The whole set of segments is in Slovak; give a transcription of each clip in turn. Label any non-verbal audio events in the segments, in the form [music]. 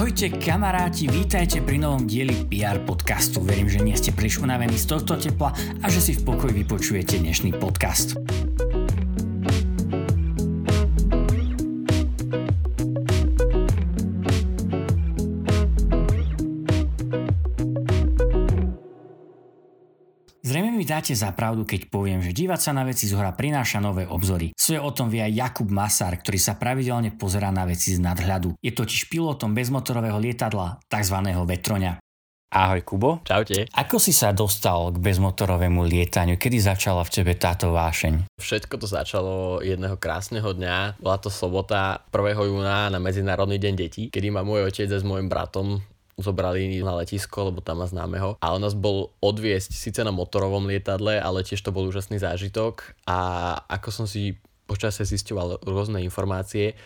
Ahojte kamaráti, vítajte pri novom dieli PR podcastu. Verím, že nie ste príliš unavení z tohto tepla a že si v pokoji vypočujete dnešný podcast. Dáte za pravdu, keď poviem, že dívať sa na veci z hora prináša nové obzory. Svoje o tom vie aj Jakub Masár, ktorý sa pravidelne pozerá na veci z nadhľadu. Je totiž pilotom bezmotorového lietadla, tzv. vetroňa. Ahoj Kubo. Čaute. Ako si sa dostal k bezmotorovému lietaniu? Kedy začala v tebe táto vášeň? Všetko to začalo jedného krásneho dňa. Bola to sobota 1. júna na Medzinárodný deň detí, kedy ma môj otec s môjim bratom zobrali na letisko, lebo tam má známeho. A on nás bol odviesť síce na motorovom lietadle, ale tiež to bol úžasný zážitok. A ako som si počasie zisťoval rôzne informácie,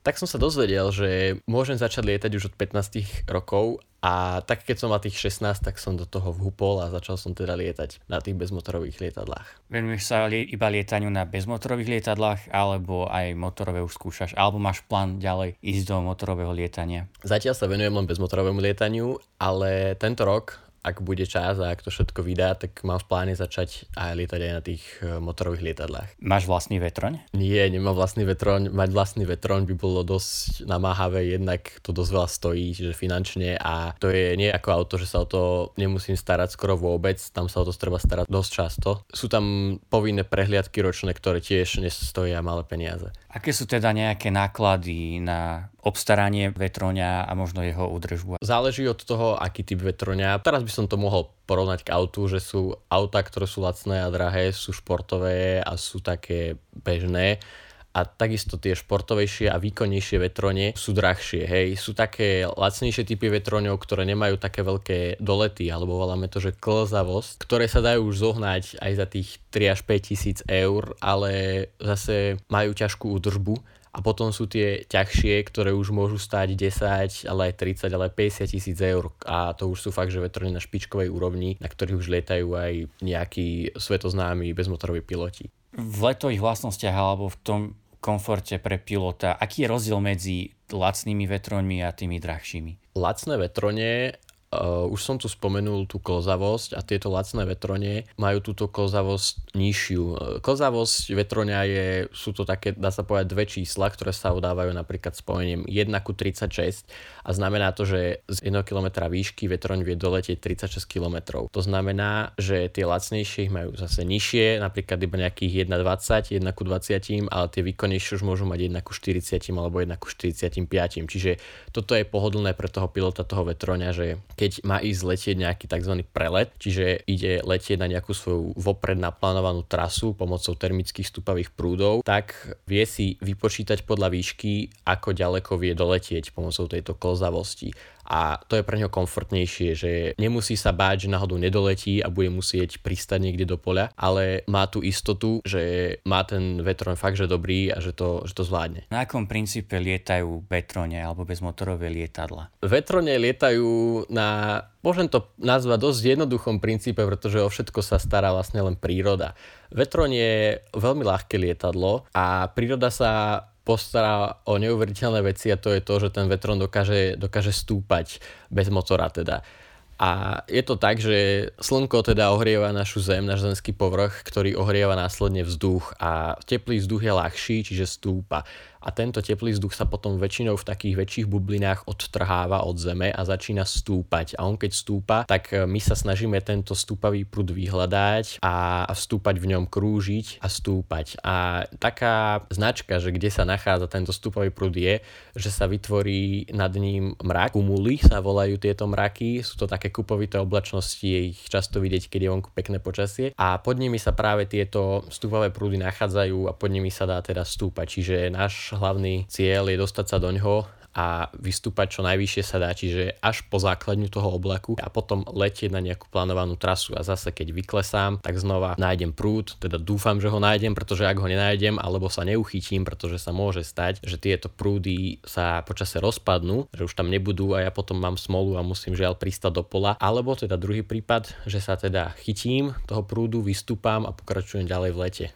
tak som sa dozvedel, že môžem začať lietať už od 15 rokov a tak keď som mal tých 16, tak som do toho vhupol a začal som teda lietať na tých bezmotorových lietadlách. Venuješ sa li- iba lietaniu na bezmotorových lietadlách alebo aj motorové už skúšaš? Alebo máš plán ďalej ísť do motorového lietania? Zatiaľ sa venujem len bezmotorovému lietaniu, ale tento rok ak bude čas a ak to všetko vydá, tak mám v pláne začať aj lietať aj na tých e, motorových lietadlách. Máš vlastný vetroň? Nie, nemám vlastný vetroň. Mať vlastný vetroň by bolo dosť namáhavé, jednak to dosť veľa stojí, že finančne a to je nie ako auto, že sa o to nemusím starať skoro vôbec, tam sa o to treba starať dosť často. Sú tam povinné prehliadky ročné, ktoré tiež nestoja malé peniaze. Aké sú teda nejaké náklady na obstaranie vetroňa a možno jeho údržbu? Záleží od toho, aký typ vetroňa. Teraz by som to mohol porovnať k autu, že sú auta, ktoré sú lacné a drahé, sú športové a sú také bežné a takisto tie športovejšie a výkonnejšie vetrone sú drahšie, hej. Sú také lacnejšie typy vetroňov, ktoré nemajú také veľké dolety, alebo voláme to, že klzavosť, ktoré sa dajú už zohnať aj za tých 3 až 5 tisíc eur, ale zase majú ťažkú údržbu. A potom sú tie ťažšie, ktoré už môžu stať 10, ale aj 30, ale aj 50 tisíc eur. A to už sú fakt, že vetrony na špičkovej úrovni, na ktorých už lietajú aj nejakí svetoznámi bezmotoroví piloti. V letových vlastnostiach alebo v tom komforte pre pilota. Aký je rozdiel medzi lacnými vetroňmi a tými drahšími? Lacné vetrone Uh, už som tu spomenul tú klzavosť a tieto lacné vetrone majú túto klzavosť nižšiu. Uh, klzavosť vetroňa je, sú to také, dá sa povedať, dve čísla, ktoré sa udávajú napríklad spojením 1 ku 36 a znamená to, že z 1 km výšky vetroň vie doletieť 36 km. To znamená, že tie lacnejšie majú zase nižšie, napríklad iba nejakých 1,20, 1 ku 20, ale tie výkonnejšie už môžu mať 1 ku 40 alebo 1 ku 45. Čiže toto je pohodlné pre toho pilota toho vetroňa, že keď má ísť letieť nejaký tzv. prelet, čiže ide letieť na nejakú svoju vopred naplánovanú trasu pomocou termických stupavých prúdov, tak vie si vypočítať podľa výšky, ako ďaleko vie doletieť pomocou tejto klzavosti a to je pre neho komfortnejšie, že nemusí sa báť, že náhodou nedoletí a bude musieť pristať niekde do poľa, ale má tú istotu, že má ten vetron fakt, že dobrý a že to, že to zvládne. Na akom princípe lietajú vetrone alebo bezmotorové lietadla? Vetrone lietajú na Môžem to nazvať dosť jednoduchom princípe, pretože o všetko sa stará vlastne len príroda. Vetron je veľmi ľahké lietadlo a príroda sa postará o neuveriteľné veci a to je to, že ten vetron dokáže, dokáže stúpať bez motora teda. A je to tak, že slnko teda ohrieva našu zem, náš zemský povrch, ktorý ohrieva následne vzduch a teplý vzduch je ľahší, čiže stúpa a tento teplý vzduch sa potom väčšinou v takých väčších bublinách odtrháva od zeme a začína stúpať. A on keď stúpa, tak e, my sa snažíme tento stúpavý prúd vyhľadať a stúpať v ňom krúžiť a stúpať. A taká značka, že kde sa nachádza tento stúpavý prúd je, že sa vytvorí nad ním mrak. Kumuly sa volajú tieto mraky, sú to také kupovité oblačnosti, je ich často vidieť, keď je vonku pekné počasie. A pod nimi sa práve tieto stúpavé prúdy nachádzajú a pod nimi sa dá teda stúpať. Čiže náš hlavný cieľ je dostať sa do ňoho a vystúpať čo najvyššie sa dá, čiže až po základňu toho oblaku a potom letieť na nejakú plánovanú trasu a zase keď vyklesám, tak znova nájdem prúd, teda dúfam, že ho nájdem, pretože ak ho nenájdem alebo sa neuchytím, pretože sa môže stať, že tieto prúdy sa počase rozpadnú, že už tam nebudú a ja potom mám smolu a musím žiaľ pristať do pola, alebo teda druhý prípad, že sa teda chytím toho prúdu, vystúpam a pokračujem ďalej v lete.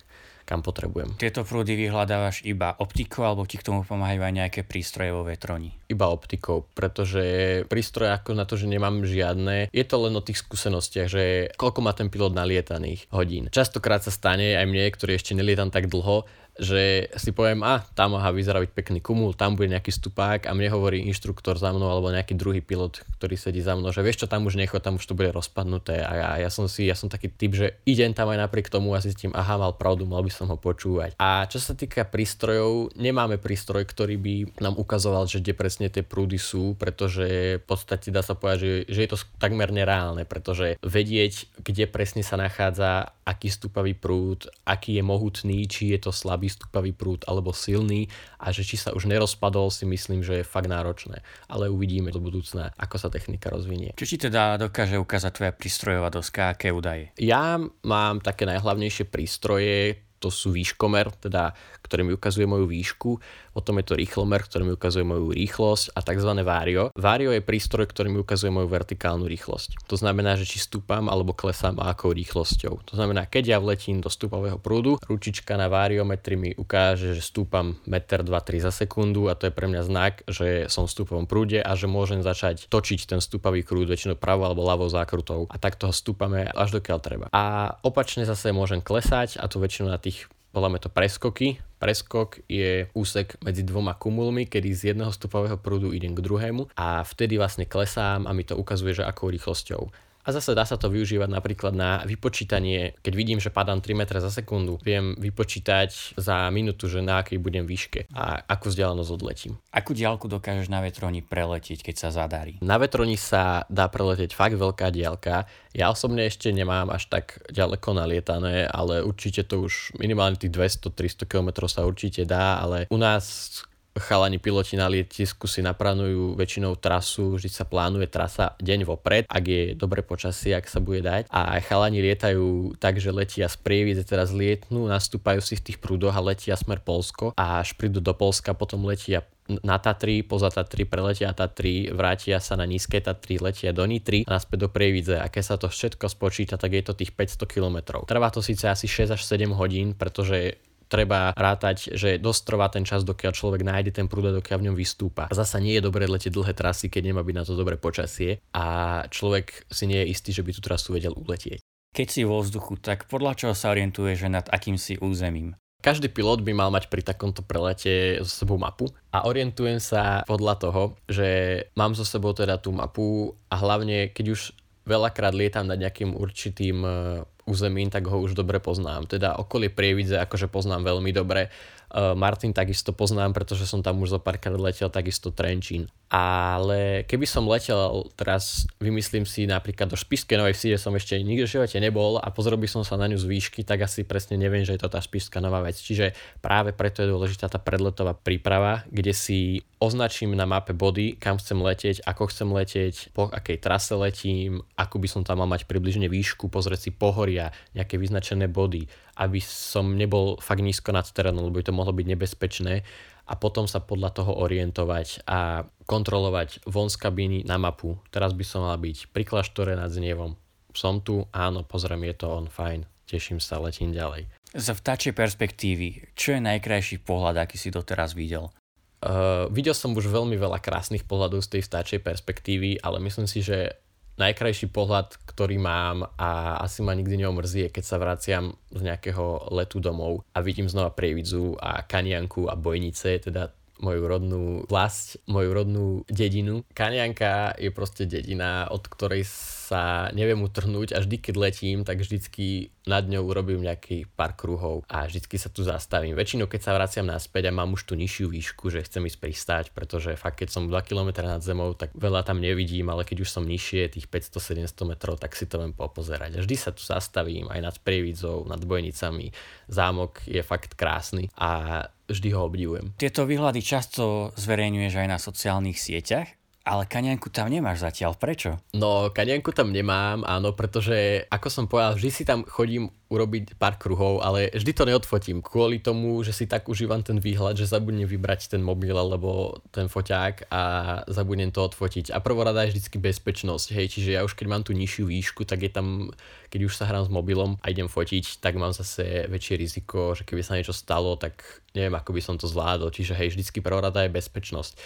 Kam potrebujem. Tieto prúdy vyhľadávaš iba optikou alebo ti k tomu pomáhajú aj nejaké prístroje vo vetroni? Iba optikou, pretože prístroje ako na to, že nemám žiadne, je to len o tých skúsenostiach, že koľko má ten pilot nalietaných hodín. Častokrát sa stane aj mne, ktorý ešte nelietam tak dlho, že si poviem, a tam aha, vyzerá byť pekný kumul, tam bude nejaký stupák a mne hovorí inštruktor za mnou alebo nejaký druhý pilot, ktorý sedí za mnou, že vieš čo, tam už nechod, tam už to bude rozpadnuté a ja, ja som si, ja som taký typ, že idem tam aj napriek tomu a zistím, aha, mal pravdu, mal by som ho počúvať. A čo sa týka prístrojov, nemáme prístroj, ktorý by nám ukazoval, že kde presne tie prúdy sú, pretože v podstate dá sa povedať, že, že je to takmer nereálne, pretože vedieť, kde presne sa nachádza aký stupavý prúd, aký je mohutný, či je to slabý stupavý prúd alebo silný a že či sa už nerozpadol si myslím, že je fakt náročné. Ale uvidíme do budúcna, ako sa technika rozvinie. Čo ti teda dokáže ukázať tvoja prístrojová doska, aké údaje? Ja mám také najhlavnejšie prístroje, to sú výškomer, teda, ktorý mi ukazuje moju výšku, potom je to rýchlomer, ktorý mi ukazuje moju rýchlosť a tzv. vario. Vario je prístroj, ktorý mi ukazuje moju vertikálnu rýchlosť. To znamená, že či stúpam alebo klesám a akou rýchlosťou. To znamená, keď ja vletím do stúpavého prúdu, ručička na variometri mi ukáže, že stúpam 1,2 3 za sekundu a to je pre mňa znak, že som v stúpavom prúde a že môžem začať točiť ten stúpavý prúd väčšinou pravou alebo ľavou zákrutou a takto ho stúpame až dokiaľ treba. A opačne zase môžem klesať a to väčšinou na tých voláme to preskoky. Preskok je úsek medzi dvoma kumulmi, kedy z jedného stupového prúdu idem k druhému a vtedy vlastne klesám a mi to ukazuje, že akou rýchlosťou. A zase dá sa to využívať napríklad na vypočítanie, keď vidím, že padám 3 m za sekundu, viem vypočítať za minútu, že na akej budem výške a akú vzdialenosť odletím. Akú diálku dokážeš na vetroni preletieť, keď sa zadarí? Na vetroni sa dá preletieť fakt veľká diálka. Ja osobne ešte nemám až tak ďaleko nalietané, ale určite to už minimálne tých 200-300 km sa určite dá, ale u nás chalani piloti na lietisku si naplánujú väčšinou trasu, vždy sa plánuje trasa deň vopred, ak je dobre počasie, ak sa bude dať. A chalani lietajú tak, že letia z Prievidze, teraz lietnú, nastúpajú si v tých prúdoch a letia smer Polsko a až prídu do Polska, potom letia na Tatry, poza Tatry preletia Tatry, vrátia sa na nízke Tatry, letia do Nitry a naspäť do Prievidze. A keď sa to všetko spočíta, tak je to tých 500 km. Trvá to síce asi 6 až 7 hodín, pretože treba rátať, že dosť trvá ten čas, dokiaľ človek nájde ten prúd a dokiaľ v ňom vystúpa. A zasa nie je dobré letieť dlhé trasy, keď nemá byť na to dobré počasie a človek si nie je istý, že by tú trasu vedel uletieť. Keď si vo vzduchu, tak podľa čoho sa orientuje, že nad akým si územím? Každý pilot by mal mať pri takomto prelete so sebou mapu a orientujem sa podľa toho, že mám so sebou teda tú mapu a hlavne keď už veľakrát lietam nad nejakým určitým územím, tak ho už dobre poznám. Teda okolie Prievidze akože poznám veľmi dobre. Uh, Martin takisto poznám, pretože som tam už zo párkrát letel, takisto Trenčín. Ale keby som letel teraz, vymyslím si napríklad do Spišskej Novej Vsi, kde som ešte nikdy v živote nebol a pozrel by som sa na ňu z výšky, tak asi presne neviem, že je to tá Spišská Nová vec. Čiže práve preto je dôležitá tá predletová príprava, kde si označím na mape body, kam chcem letieť, ako chcem letieť, po akej trase letím, ako by som tam mal mať približne výšku, pozrieť si pohoria, nejaké vyznačené body, aby som nebol fakt nízko nad terénom, lebo by to mohlo byť nebezpečné a potom sa podľa toho orientovať a kontrolovať von z kabíny na mapu. Teraz by som mal byť pri kláštore nad Znievom. Som tu, áno, pozriem, je to on, fajn, teším sa, letím ďalej. Z vtáčej perspektívy, čo je najkrajší pohľad, aký si doteraz videl? Uh, videl som už veľmi veľa krásnych pohľadov z tej vtáčej perspektívy, ale myslím si, že najkrajší pohľad, ktorý mám a asi ma nikdy neomrzí, keď sa vraciam z nejakého letu domov a vidím znova Prievidzu a Kanianku a Bojnice, teda moju rodnú vlast, moju rodnú dedinu. Kanianka je proste dedina, od ktorej sa neviem utrhnúť a vždy, keď letím, tak vždycky nad ňou urobím nejaký pár kruhov a vždycky sa tu zastavím. Väčšinou, keď sa vraciam naspäť a mám už tú nižšiu výšku, že chcem ísť pristať, pretože fakt, keď som 2 km nad zemou, tak veľa tam nevidím, ale keď už som nižšie, tých 500-700 metrov, tak si to viem popozerať. A vždy sa tu zastavím, aj nad Prievidzou, nad Bojnicami. Zámok je fakt krásny a vždy ho obdivujem. Tieto výhľady často zverejňuješ aj na sociálnych sieťach Ale kanianku tam nemáš zatiaľ, prečo? No, kanianku tam nemám, áno, pretože, ako som povedal, vždy si tam chodím urobiť pár kruhov, ale vždy to neodfotím, kvôli tomu, že si tak užívam ten výhľad, že zabudnem vybrať ten mobil alebo ten foťák a zabudnem to odfotiť. A prvorada je vždycky bezpečnosť, hej, čiže ja už keď mám tú nižšiu výšku, tak je tam, keď už sa hrám s mobilom a idem fotiť, tak mám zase väčšie riziko, že keby sa niečo stalo, tak neviem, ako by som to zvládol. Čiže hej, vždycky prvorada je bezpečnosť.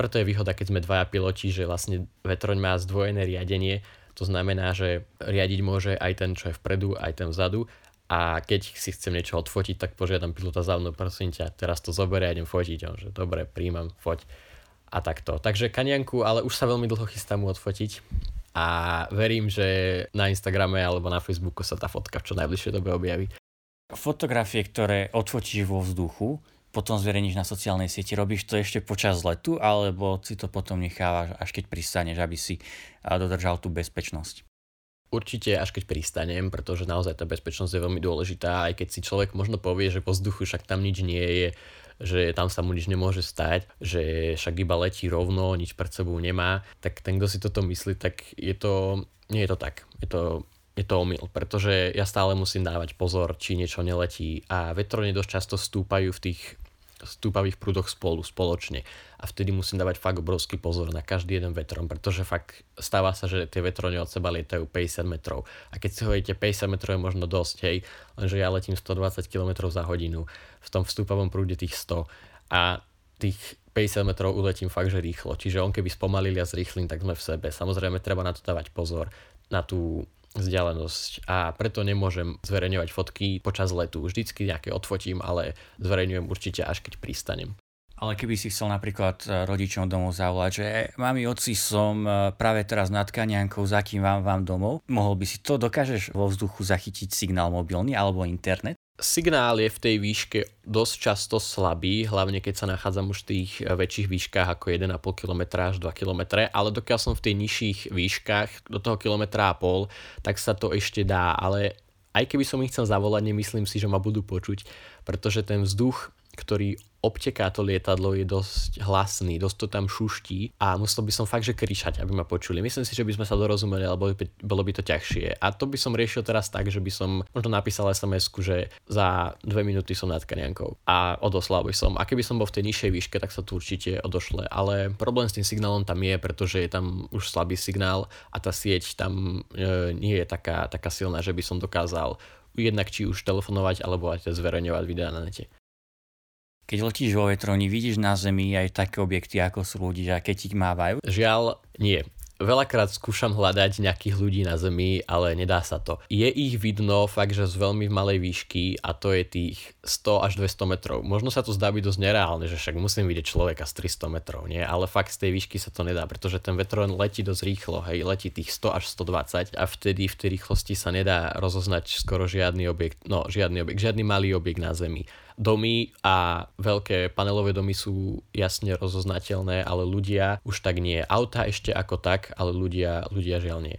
Preto je výhoda, keď sme dvaja piloti, že vlastne vetroň má zdvojené riadenie, to znamená, že riadiť môže aj ten, čo je vpredu, aj ten vzadu a keď si chcem niečo odfotiť, tak požiadam pilota za mnou, prosím ťa, teraz to zoberie a idem fotiť. On, že dobre, príjmam, foť a takto. Takže kanianku, ale už sa veľmi dlho chystám mu odfotiť a verím, že na Instagrame alebo na Facebooku sa tá fotka v čo najbližšej dobe objaví. Fotografie, ktoré odfotíš vo vzduchu, potom zverejníš na sociálnej sieti. Robíš to ešte počas letu, alebo si to potom nechávaš, až keď pristaneš, aby si dodržal tú bezpečnosť? Určite až keď pristanem, pretože naozaj tá bezpečnosť je veľmi dôležitá, aj keď si človek možno povie, že po vzduchu však tam nič nie je, že tam sa mu nič nemôže stať, že však iba letí rovno, nič pred sebou nemá, tak ten, kto si toto myslí, tak je to, nie je to tak. Je to je to omyl, pretože ja stále musím dávať pozor, či niečo neletí a vetrone dosť často stúpajú v tých stúpavých prúdoch spolu, spoločne. A vtedy musím dávať fakt obrovský pozor na každý jeden vetrom, pretože fakt stáva sa, že tie vetrone od seba lietajú 50 metrov. A keď si hovoríte 50 metrov je možno dosť, hej, lenže ja letím 120 km za hodinu, v tom vstúpavom prúde tých 100 a tých 50 metrov uletím fakt, že rýchlo. Čiže on keby spomalil a zrýchlim, tak sme v sebe. Samozrejme, treba na to dávať pozor, na tú vzdialenosť a preto nemôžem zverejňovať fotky počas letu. Vždycky nejaké odfotím, ale zverejňujem určite až keď pristanem. Ale keby si chcel napríklad e, rodičom domov zavolať, že mami, oci, som e, práve teraz nad Kaniankou, za kým vám vám domov, mohol by si to, dokážeš vo vzduchu zachytiť signál mobilný alebo internet? Signál je v tej výške dosť často slabý, hlavne keď sa nachádzam už v tých väčších výškach ako 1,5 km až 2 km, ale dokiaľ som v tej nižších výškach do toho kilometra a pol, tak sa to ešte dá, ale aj keby som ich chcel zavolať, nemyslím si, že ma budú počuť, pretože ten vzduch, ktorý obteká to lietadlo, je dosť hlasný, dosť to tam šuští a musel by som fakt, že kričať, aby ma počuli. Myslím si, že by sme sa dorozumeli, alebo by, bolo by to ťažšie. A to by som riešil teraz tak, že by som možno napísal sms že za dve minúty som nad Kaniankou a odoslal by som. A keby som bol v tej nižšej výške, tak sa to určite odošle. Ale problém s tým signálom tam je, pretože je tam už slabý signál a tá sieť tam e, nie je taká, taká silná, že by som dokázal jednak či už telefonovať alebo aj zverejňovať videá na nete. Keď letíš vo vetroni, vidíš na Zemi aj také objekty, ako sú ľudia, keď ich mávajú? Žiaľ, nie. Veľakrát skúšam hľadať nejakých ľudí na Zemi, ale nedá sa to. Je ich vidno fakt, že z veľmi malej výšky a to je tých 100 až 200 metrov. Možno sa to zdá byť dosť nereálne, že však musím vidieť človeka z 300 metrov, nie? Ale fakt z tej výšky sa to nedá, pretože ten vetron letí dosť rýchlo, hej, letí tých 100 až 120 a vtedy v tej rýchlosti sa nedá rozoznať skoro žiadny objekt, no žiadny objekt, žiadny malý objekt na Zemi domy a veľké panelové domy sú jasne rozoznateľné, ale ľudia už tak nie. Auta ešte ako tak, ale ľudia, ľudia žiaľ nie.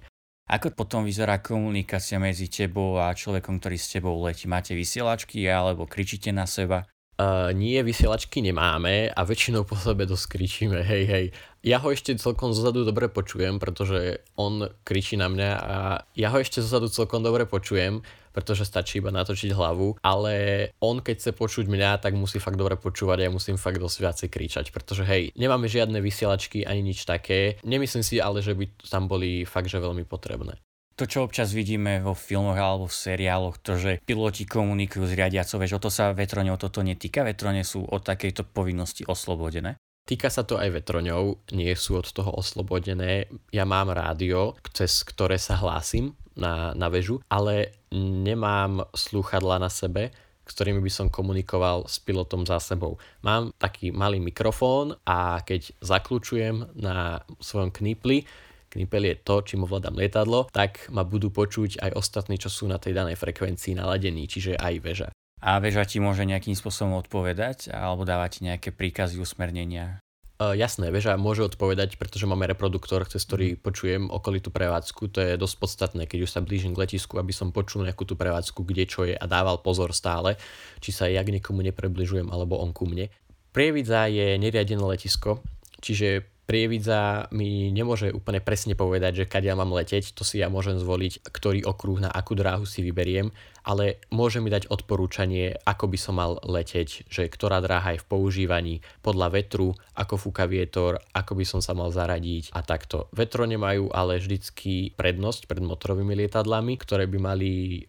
Ako potom vyzerá komunikácia medzi tebou a človekom, ktorý s tebou letí? Máte vysielačky alebo kričíte na seba? Uh, nie, vysielačky nemáme a väčšinou po sebe dosť kričíme, hej, hej. Ja ho ešte celkom zozadu dobre počujem, pretože on kričí na mňa a ja ho ešte zozadu celkom dobre počujem, pretože stačí iba natočiť hlavu, ale on keď chce počuť mňa, tak musí fakt dobre počúvať a ja musím fakt dosť viacej kričať, pretože hej, nemáme žiadne vysielačky ani nič také. Nemyslím si ale, že by tam boli fakt, že veľmi potrebné to, čo občas vidíme vo filmoch alebo v seriáloch, to, že piloti komunikujú s riadiacou, vieš, o to sa vetrone o toto netýka, vetrone sú od takejto povinnosti oslobodené. Týka sa to aj vetroňov, nie sú od toho oslobodené. Ja mám rádio, cez ktoré sa hlásim na, na väžu, ale nemám slúchadla na sebe, ktorými by som komunikoval s pilotom za sebou. Mám taký malý mikrofón a keď zakľúčujem na svojom knípli, knipel je to, čím ovládam lietadlo, tak ma budú počuť aj ostatní, čo sú na tej danej frekvencii naladení, čiže aj väža. A väža ti môže nejakým spôsobom odpovedať alebo dávať nejaké príkazy, usmernenia? Uh, jasné, väža môže odpovedať, pretože máme reproduktor, cez ktorý mhm. počujem okolitú prevádzku. To je dosť podstatné, keď už sa blížim k letisku, aby som počul nejakú tú prevádzku, kde čo je a dával pozor stále, či sa ja k niekomu neprebližujem alebo on ku mne. Prievidza je neriadené letisko, čiže Prievidza mi nemôže úplne presne povedať, že ja mám leteť, to si ja môžem zvoliť, ktorý okruh na akú dráhu si vyberiem, ale môže mi dať odporúčanie, ako by som mal leteť, že ktorá dráha je v používaní, podľa vetru, ako fúka vietor, ako by som sa mal zaradiť a takto. Vetro nemajú ale vždycky prednosť pred motorovými lietadlami, ktoré by mali e,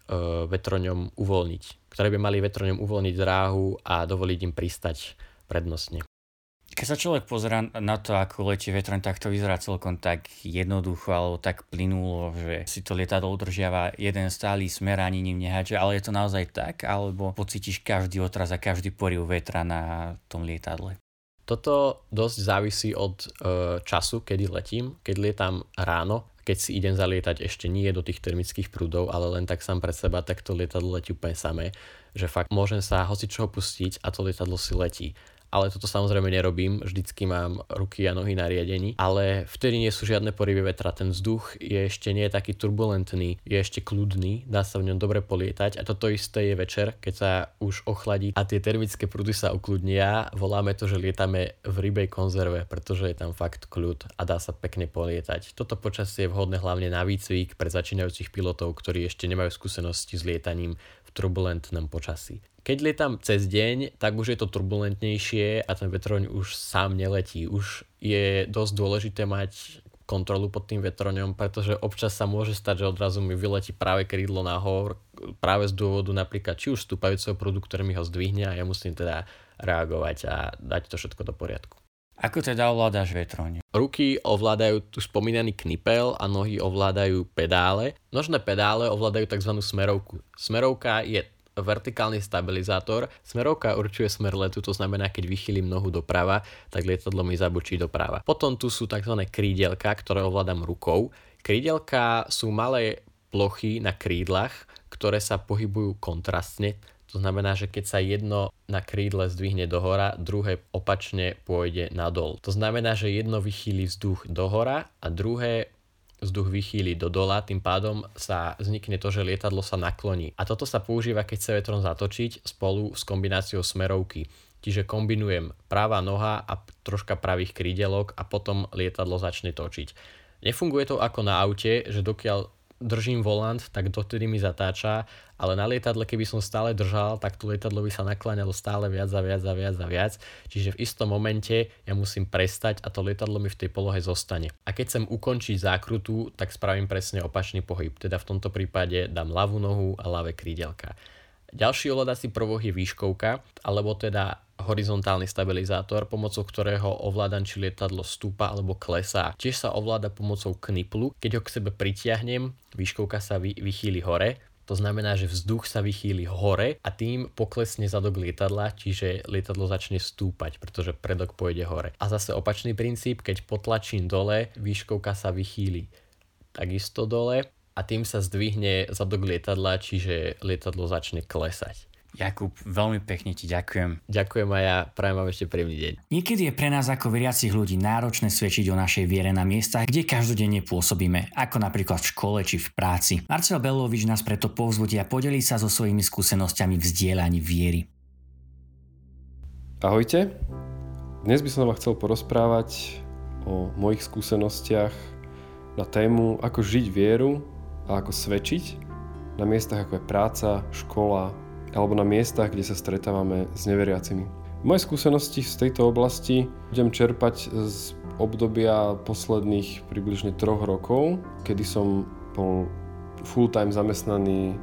vetroňom uvoľniť ktoré by mali vetroňom uvoľniť dráhu a dovoliť im pristať prednostne. Keď sa človek pozera na to, ako letí vetroň, tak to vyzerá celkom tak jednoducho alebo tak plynulo, že si to lietadlo udržiava jeden stály smer ani ním nehače, ale je to naozaj tak, alebo pocítiš každý otraz a každý poriv vetra na tom lietadle? Toto dosť závisí od e, času, kedy letím. Keď lietam ráno, keď si idem zalietať ešte nie do tých termických prúdov, ale len tak sám pre seba, tak to lietadlo letí úplne samé, že fakt môžem sa hoci čoho pustiť a to lietadlo si letí ale toto samozrejme nerobím, vždycky mám ruky a nohy na riadení, ale vtedy nie sú žiadne porivy vetra, ten vzduch je ešte nie taký turbulentný, je ešte kľudný, dá sa v ňom dobre polietať. A toto isté je večer, keď sa už ochladí a tie termické prúdy sa ukludnia, voláme to, že lietame v rybej konzerve, pretože je tam fakt kľud a dá sa pekne polietať. Toto počasie je vhodné hlavne na výcvik pre začínajúcich pilotov, ktorí ešte nemajú skúsenosti s lietaním turbulentnom počasí. Keď lietam cez deň, tak už je to turbulentnejšie a ten vetroň už sám neletí. Už je dosť dôležité mať kontrolu pod tým vetroňom, pretože občas sa môže stať, že odrazu mi vyletí práve krídlo nahor, práve z dôvodu napríklad či už stúpajúceho prúdu, ktorý mi ho zdvihne a ja musím teda reagovať a dať to všetko do poriadku. Ako teda ovládaš vetroň? Ruky ovládajú tu spomínaný knipel a nohy ovládajú pedále. Nožné pedále ovládajú tzv. smerovku. Smerovka je vertikálny stabilizátor. Smerovka určuje smer letu, to znamená, keď vychýlim nohu doprava, tak lietadlo mi zabočí doprava. Potom tu sú tzv. krídelka, ktoré ovládam rukou. Krídelka sú malé plochy na krídlach, ktoré sa pohybujú kontrastne. To znamená, že keď sa jedno na krídle zdvihne dohora, druhé opačne pôjde nadol. To znamená, že jedno vychýli vzduch dohora a druhé vzduch vychýli do dola, tým pádom sa vznikne to, že lietadlo sa nakloní. A toto sa používa, keď chce vetrom zatočiť spolu s kombináciou smerovky. Čiže kombinujem pravá noha a troška pravých krídelok a potom lietadlo začne točiť. Nefunguje to ako na aute, že dokiaľ držím volant, tak dotedy mi zatáča, ale na lietadle, keby som stále držal, tak to lietadlo by sa nakláňalo stále viac a viac a viac a viac. Čiže v istom momente ja musím prestať a to lietadlo mi v tej polohe zostane. A keď chcem ukončiť zákrutu, tak spravím presne opačný pohyb. Teda v tomto prípade dám ľavú nohu a ľavé krídelka. Ďalší ovládací prvok je výškovka, alebo teda horizontálny stabilizátor, pomocou ktorého ovládam, či lietadlo stúpa alebo klesá. Tiež sa ovláda pomocou kniplu, keď ho k sebe pritiahnem, výškovka sa vy, vychýli hore, to znamená, že vzduch sa vychýli hore a tým poklesne zadok lietadla, čiže lietadlo začne stúpať, pretože predok pôjde hore. A zase opačný princíp, keď potlačím dole, výškovka sa vychýli takisto dole a tým sa zdvihne zadok lietadla, čiže lietadlo začne klesať. Jakub, veľmi pekne ti ďakujem. Ďakujem a ja prajem vám ešte príjemný deň. Niekedy je pre nás ako veriacich ľudí náročné svedčiť o našej viere na miestach, kde každodenne pôsobíme, ako napríklad v škole či v práci. Marcel Belovič nás preto povzbudí a podelí sa so svojimi skúsenosťami v zdieľaní viery. Ahojte, dnes by som vám chcel porozprávať o mojich skúsenostiach na tému ako žiť vieru a ako svedčiť na miestach ako je práca, škola alebo na miestach, kde sa stretávame s neveriacimi. Moje skúsenosti z tejto oblasti budem čerpať z obdobia posledných približne troch rokov, kedy som bol full-time zamestnaný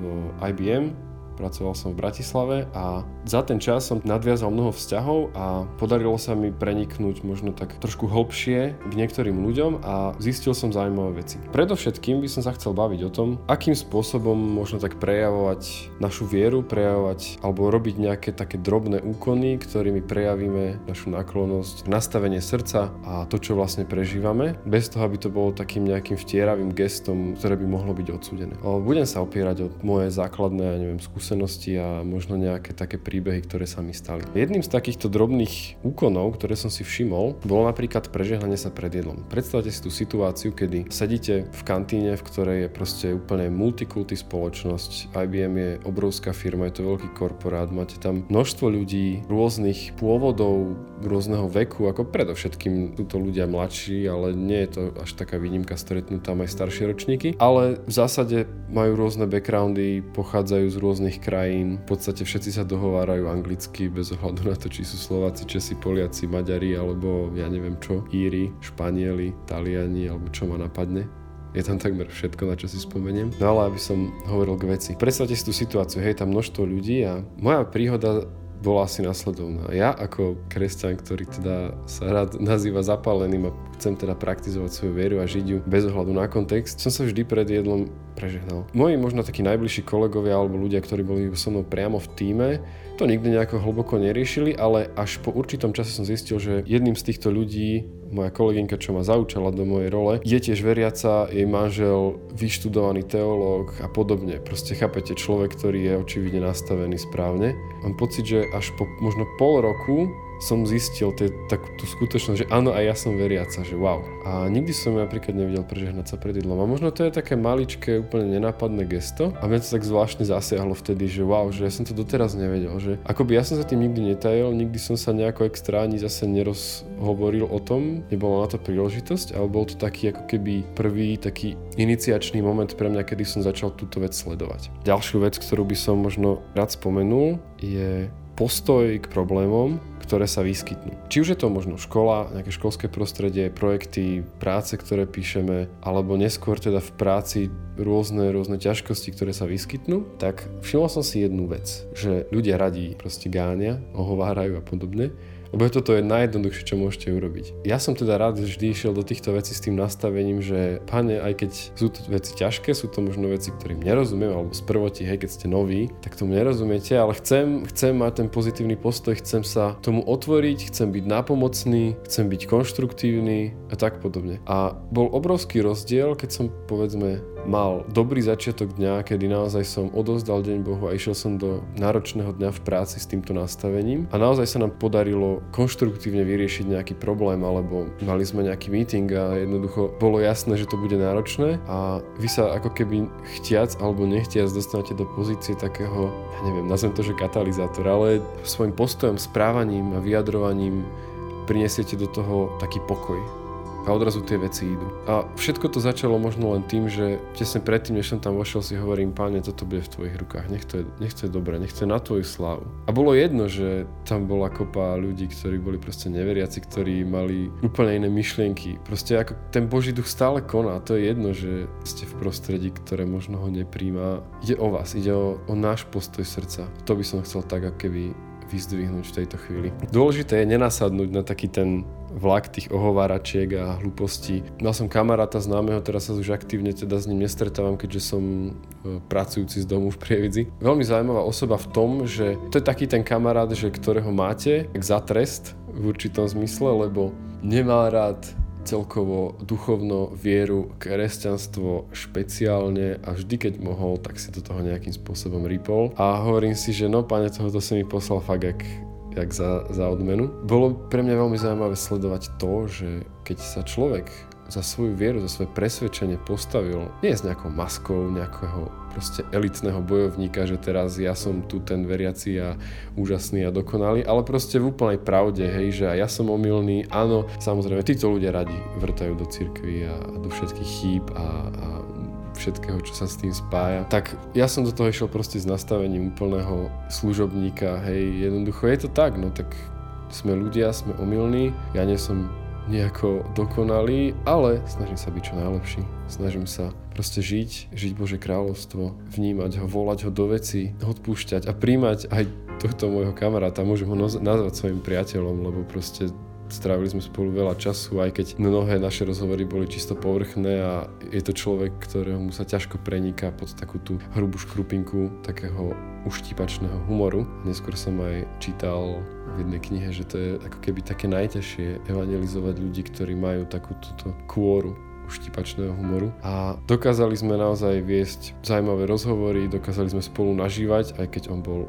v IBM pracoval som v Bratislave a za ten čas som nadviazal mnoho vzťahov a podarilo sa mi preniknúť možno tak trošku hlbšie k niektorým ľuďom a zistil som zaujímavé veci. Predovšetkým by som sa chcel baviť o tom, akým spôsobom možno tak prejavovať našu vieru, prejavovať alebo robiť nejaké také drobné úkony, ktorými prejavíme našu náklonnosť, nastavenie srdca a to, čo vlastne prežívame, bez toho, aby to bolo takým nejakým vtieravým gestom, ktoré by mohlo byť odsúdené. Budem sa opierať o moje základné, ja neviem, skúsenosti a možno nejaké také príbehy, ktoré sa mi stali. Jedným z takýchto drobných úkonov, ktoré som si všimol, bolo napríklad prežehnanie sa pred jedlom. Predstavte si tú situáciu, kedy sedíte v kantíne, v ktorej je proste úplne multikulty spoločnosť. IBM je obrovská firma, je to veľký korporát, máte tam množstvo ľudí rôznych pôvodov, rôzneho veku, ako predovšetkým sú to ľudia mladší, ale nie je to až taká výnimka stretnúť tam aj staršie ročníky. Ale v zásade majú rôzne backgroundy, pochádzajú z rôznych krajín, v podstate všetci sa dohovárajú anglicky bez ohľadu na to, či sú Slováci, Česi, Poliaci, Maďari alebo ja neviem čo, Íri, Španieli, Taliani alebo čo ma napadne. Je tam takmer všetko, na čo si spomeniem. No ale aby som hovoril k veci. Predstavte si tú situáciu, hej, tam množstvo ľudí a moja príhoda bola asi nasledovná. Ja ako kresťan, ktorý teda sa rád [laughs] nazýva zapáleným a chcem teda praktizovať svoju vieru a žiť ju bez ohľadu na kontext, som sa vždy pred jedlom prežehnal. Moji možno takí najbližší kolegovia alebo ľudia, ktorí boli so mnou priamo v týme, to nikdy nejako hlboko neriešili, ale až po určitom čase som zistil, že jedným z týchto ľudí, moja kolegynka, čo ma zaučala do mojej role, je tiež veriaca, jej manžel, vyštudovaný teológ a podobne. Proste chápete, človek, ktorý je očividne nastavený správne. Mám pocit, že až po možno pol roku som zistil tie, takú tú skutočnosť, že áno, aj ja som veriaca, že wow. A nikdy som napríklad nevidel prežehnať sa pred jedlom. A možno to je také maličké, úplne nenápadné gesto. A mňa to tak zvláštne zasiahlo vtedy, že wow, že ja som to doteraz nevedel. Že akoby ja som sa tým nikdy netajil, nikdy som sa nejako extra ani zase nerozhovoril o tom, nebola na to príležitosť, ale bol to taký ako keby prvý taký iniciačný moment pre mňa, kedy som začal túto vec sledovať. Ďalšiu vec, ktorú by som možno rád spomenul, je postoj k problémom, ktoré sa vyskytnú. Či už je to možno škola, nejaké školské prostredie, projekty, práce, ktoré píšeme, alebo neskôr teda v práci rôzne, rôzne ťažkosti, ktoré sa vyskytnú, tak všimol som si jednu vec, že ľudia radí proste gáňa, ohovárajú a podobne lebo toto je najjednoduchšie, čo môžete urobiť. Ja som teda rád vždy išiel do týchto vecí s tým nastavením, že pane, aj keď sú to veci ťažké, sú to možno veci, ktorým nerozumiem, alebo z prvoti, hej, keď ste noví, tak tomu nerozumiete, ale chcem, chcem mať ten pozitívny postoj, chcem sa tomu otvoriť, chcem byť nápomocný, chcem byť konštruktívny a tak podobne. A bol obrovský rozdiel, keď som povedzme mal dobrý začiatok dňa, kedy naozaj som odozdal deň Bohu a išiel som do náročného dňa v práci s týmto nastavením. A naozaj sa nám podarilo konštruktívne vyriešiť nejaký problém alebo mali sme nejaký meeting a jednoducho bolo jasné, že to bude náročné. A vy sa ako keby chtiac alebo nechtiac dostanete do pozície takého, ja neviem, nazvem to, že katalizátor, ale svojim postojom, správaním a vyjadrovaním prinesiete do toho taký pokoj a odrazu tie veci idú. A všetko to začalo možno len tým, že tesne predtým, než som tam vošiel, si hovorím, páne, toto bude v tvojich rukách, nech to je, nech to je dobré, nech to je na tvoju slávu. A bolo jedno, že tam bola kopa ľudí, ktorí boli proste neveriaci, ktorí mali úplne iné myšlienky. Proste ako ten Boží duch stále koná, to je jedno, že ste v prostredí, ktoré možno ho nepríjma. Ide o vás, ide o, o náš postoj srdca. To by som chcel tak, ako keby vyzdvihnúť v tejto chvíli. Dôležité je nenasadnúť na taký ten vlak tých ohováračiek a hlúpostí. Mal som kamaráta známeho, teraz sa už aktívne teda s ním nestretávam, keďže som e, pracujúci z domu v Prievidzi. Veľmi zaujímavá osoba v tom, že to je taký ten kamarát, že ktorého máte za trest v určitom zmysle, lebo nemá rád celkovo duchovno vieru, kresťanstvo špeciálne a vždy keď mohol, tak si do toho nejakým spôsobom rýpol. A hovorím si, že no pane, tohoto si mi poslal fakt jak, jak za, za odmenu. Bolo pre mňa veľmi zaujímavé sledovať to, že keď sa človek za svoju vieru, za svoje presvedčenie postavil nie s nejakou maskou nejakého proste elitného bojovníka, že teraz ja som tu ten veriaci a úžasný a dokonalý, ale proste v úplnej pravde, hej, že ja som omylný, áno, samozrejme, títo ľudia radi vrtajú do cirkvi a do všetkých chýb a, a všetkého, čo sa s tým spája. Tak ja som do toho išiel proste s nastavením úplného služobníka, hej, jednoducho je to tak, no tak sme ľudia, sme omylní, ja nie som nejako dokonalý, ale snažím sa byť čo najlepší. Snažím sa proste žiť, žiť Bože kráľovstvo, vnímať ho, volať ho do veci, odpúšťať a príjmať aj tohto môjho kamaráta, môžem ho nazvať svojim priateľom, lebo proste strávili sme spolu veľa času, aj keď mnohé naše rozhovory boli čisto povrchné a je to človek, ktorého mu sa ťažko preniká pod takú tú hrubú škrupinku takého uštípačného humoru. Neskôr som aj čítal v jednej knihe, že to je ako keby také najťažšie evangelizovať ľudí, ktorí majú takú túto kôru uštipačného humoru. A dokázali sme naozaj viesť zaujímavé rozhovory, dokázali sme spolu nažívať, aj keď on bol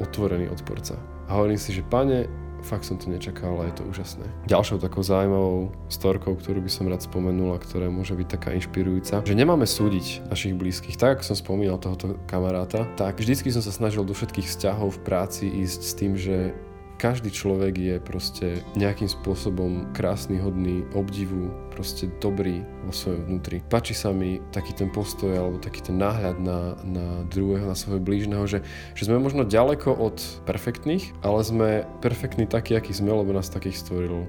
otvorený odporca. A hovorím si, že pane, fakt som to nečakal a je to úžasné. Ďalšou takou zaujímavou storkou, ktorú by som rád spomenul a ktorá môže byť taká inšpirujúca, že nemáme súdiť našich blízkych. Tak ako som spomínal tohoto kamaráta, tak vždycky som sa snažil do všetkých vzťahov v práci ísť s tým, že každý človek je proste nejakým spôsobom krásny, hodný, obdivu, proste dobrý vo svojom vnútri. Páči sa mi taký ten postoj alebo taký ten náhľad na, na druhého, na svojho blížneho, že, že sme možno ďaleko od perfektných, ale sme perfektní takí, akí sme, lebo nás takých stvoril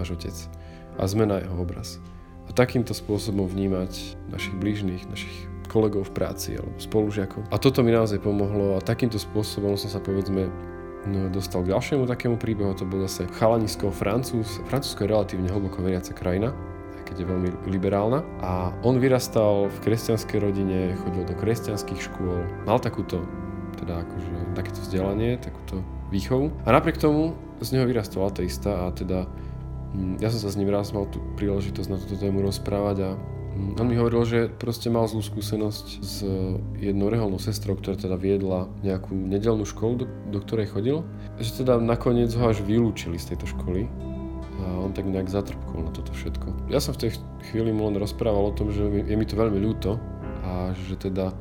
náš otec. A sme na jeho obraz. A takýmto spôsobom vnímať našich blížnych, našich kolegov v práci alebo spolužiakov. A toto mi naozaj pomohlo a takýmto spôsobom som sa povedzme No, dostal k ďalšiemu takému príbehu, to bol zase chalanisko Francúz. Francúzsko je relatívne hlboko veriaca krajina, keď je veľmi liberálna. A on vyrastal v kresťanskej rodine, chodil do kresťanských škôl, mal takúto, teda akože takéto vzdelanie, takúto výchovu. A napriek tomu z neho vyrastol ateista a teda hm, ja som sa s ním raz mal tú príležitosť na túto tému rozprávať a Mm, on mi hovoril, že proste mal zlú skúsenosť s jednou reholnou sestrou, ktorá teda viedla nejakú nedelnú školu, do, do ktorej chodil. Že teda nakoniec ho až vylúčili z tejto školy. A on tak nejak zatrpkol na toto všetko. Ja som v tej chvíli mu len rozprával o tom, že je mi to veľmi ľúto a že teda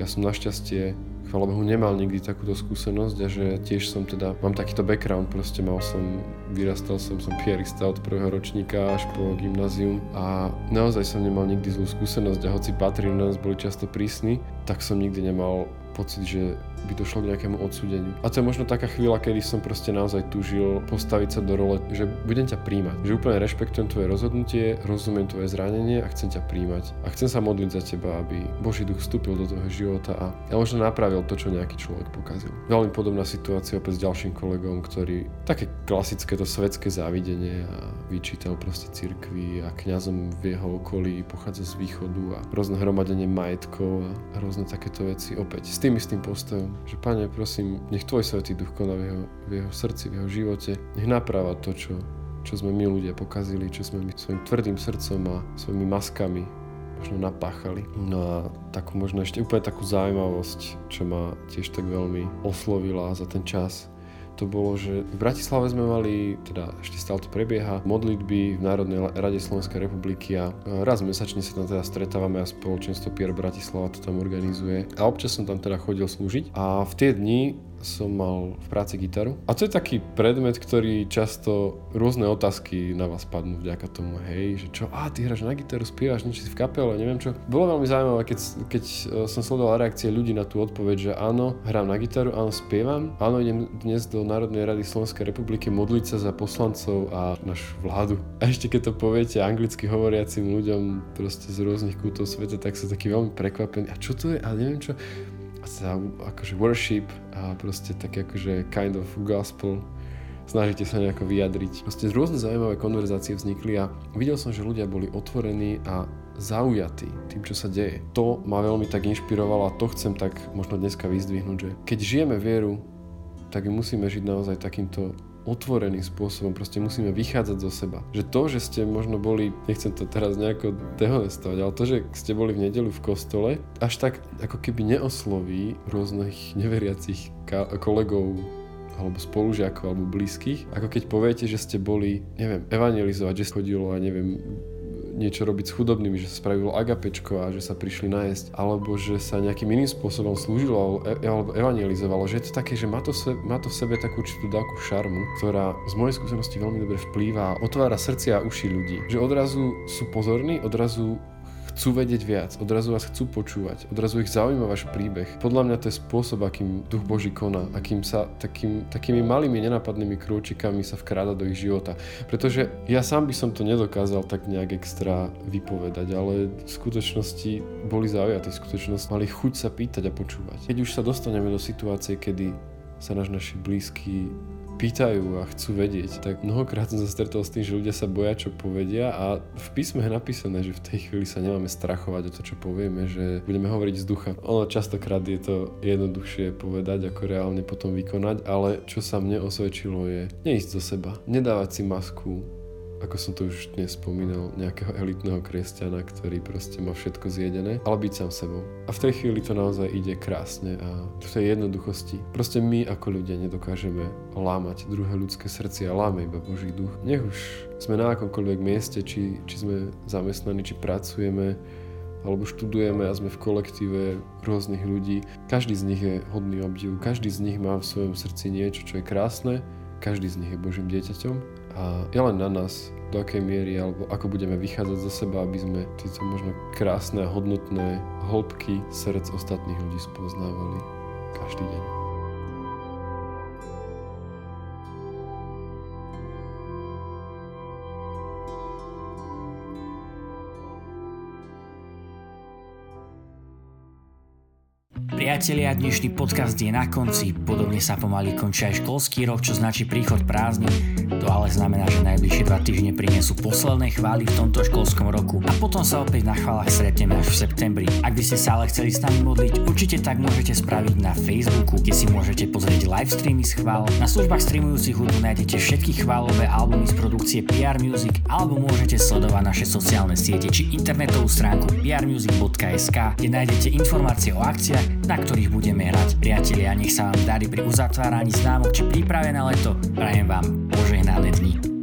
ja som našťastie chvála Bohu nemal nikdy takúto skúsenosť a že tiež som teda, mám takýto background, proste mal som, vyrastal som, som piarista od prvého ročníka až po gymnázium a naozaj som nemal nikdy zlú skúsenosť a hoci patrí na nás boli často prísni, tak som nikdy nemal pocit, že by došlo k nejakému odsúdeniu. A to je možno taká chvíľa, kedy som proste naozaj tužil postaviť sa do role, že budem ťa príjmať. Že úplne rešpektujem tvoje rozhodnutie, rozumiem tvoje zranenie a chcem ťa príjmať. A chcem sa modliť za teba, aby Boží duch vstúpil do toho života a ja možno napravil to, čo nejaký človek pokazil. Veľmi podobná situácia opäť s ďalším kolegom, ktorý také klasické to svetské závidenie a vyčítal proste cirkvi a kňazom v jeho okolí pochádza z východu a rôzne hromadenie majetkov a rôzne takéto veci opäť s tým istým postojom že Pane, prosím, nech Tvoj Svetý Duch koná v jeho, v jeho srdci, v jeho živote. Nech napráva to, čo, čo sme my ľudia pokazili, čo sme my svojim tvrdým srdcom a svojimi maskami možno napáchali. No a takú možno ešte úplne takú zaujímavosť, čo ma tiež tak veľmi oslovila za ten čas, to bolo, že v Bratislave sme mali, teda ešte stále to prebieha, modlitby v Národnej rade Slovenskej republiky a raz mesačne sa tam teda stretávame a spoločenstvo Pier Bratislava to tam organizuje. A občas som tam teda chodil slúžiť a v tie dni som mal v práci gitaru. A to je taký predmet, ktorý často rôzne otázky na vás padnú vďaka tomu, hej, že čo, a ty hráš na gitaru, spievaš, niečo si v kapele, neviem čo. Bolo veľmi zaujímavé, keď, keď e, som sledoval reakcie ľudí na tú odpoveď, že áno, hrám na gitaru, áno, spievam, áno, idem dnes do Národnej rady Slovenskej republiky modliť sa za poslancov a našu vládu. A ešte keď to poviete anglicky hovoriacim ľuďom proste z rôznych kútov sveta, tak sa taký veľmi prekvapení. A čo to je? A neviem čo sa akože worship a proste také akože kind of gospel snažíte sa nejako vyjadriť. Proste rôzne zaujímavé konverzácie vznikli a videl som, že ľudia boli otvorení a zaujatí tým, čo sa deje. To ma veľmi tak inšpirovalo a to chcem tak možno dneska vyzdvihnúť, že keď žijeme vieru, tak musíme žiť naozaj takýmto otvoreným spôsobom, proste musíme vychádzať zo seba. Že to, že ste možno boli, nechcem to teraz nejako dehonestovať, ale to, že ste boli v nedelu v kostole, až tak ako keby neosloví rôznych neveriacich kolegov alebo spolužiakov alebo blízkych, ako keď poviete, že ste boli, neviem, evangelizovať, že chodilo a neviem, niečo robiť s chudobnými, že sa spravilo agapečko a že sa prišli nájsť, alebo že sa nejakým iným spôsobom slúžilo e, alebo evangelizovalo, že je to také, že má to, se, má to v sebe takú určitú dávku šarmu, ktorá z mojej skúsenosti veľmi dobre vplýva a otvára srdcia a uši ľudí. Že odrazu sú pozorní, odrazu chcú vedieť viac, odrazu vás chcú počúvať, odrazu ich zaujíma váš príbeh. Podľa mňa to je spôsob, akým duch Boží koná, akým sa takým, takými malými nenapadnými krôčikami sa vkráda do ich života. Pretože ja sám by som to nedokázal tak nejak extra vypovedať, ale v skutočnosti boli zaujatí, v skutočnosti mali chuť sa pýtať a počúvať. Keď už sa dostaneme do situácie, kedy sa náš naši blízky pýtajú a chcú vedieť, tak mnohokrát som sa stretol s tým, že ľudia sa boja, čo povedia a v písme je napísané, že v tej chvíli sa nemáme strachovať o to, čo povieme, že budeme hovoriť z ducha. Ono častokrát je to jednoduchšie povedať, ako reálne potom vykonať, ale čo sa mne osvedčilo je neísť do seba, nedávať si masku, ako som to už dnes spomínal, nejakého elitného kresťana, ktorý proste má všetko zjedené, ale byť sám sebou. A v tej chvíli to naozaj ide krásne a v tej jednoduchosti. Proste my ako ľudia nedokážeme lámať druhé ľudské srdcia, láme iba Boží duch. Nech už sme na akomkoľvek mieste, či, či sme zamestnaní, či pracujeme, alebo študujeme a sme v kolektíve rôznych ľudí. Každý z nich je hodný obdivu, každý z nich má v svojom srdci niečo, čo je krásne, každý z nich je Božím dieťaťom a je len na nás, do akej miery alebo ako budeme vychádzať zo seba, aby sme tieto možno krásne hodnotné hĺbky srdc ostatných ľudí spoznávali každý deň. Priatelia, dnešný podcast je na konci, podobne sa pomaly končí aj školský rok, čo značí príchod prázdny. To ale znamená, že najbližšie dva týždne prinesú posledné chvály v tomto školskom roku a potom sa opäť na chválach stretneme až v septembri. Ak by ste sa ale chceli s nami modliť, určite tak môžete spraviť na Facebooku, kde si môžete pozrieť live streamy z chvál. Na službách streamujúcich hudbu nájdete všetky chválové albumy z produkcie PR Music alebo môžete sledovať naše sociálne siete či internetovú stránku prmusic.sk, kde nájdete informácie o akciách, na ktorých budeme hrať. Priatelia, nech sa vám darí pri uzatváraní známok či príprave na leto. Prajem vám požehnané dni.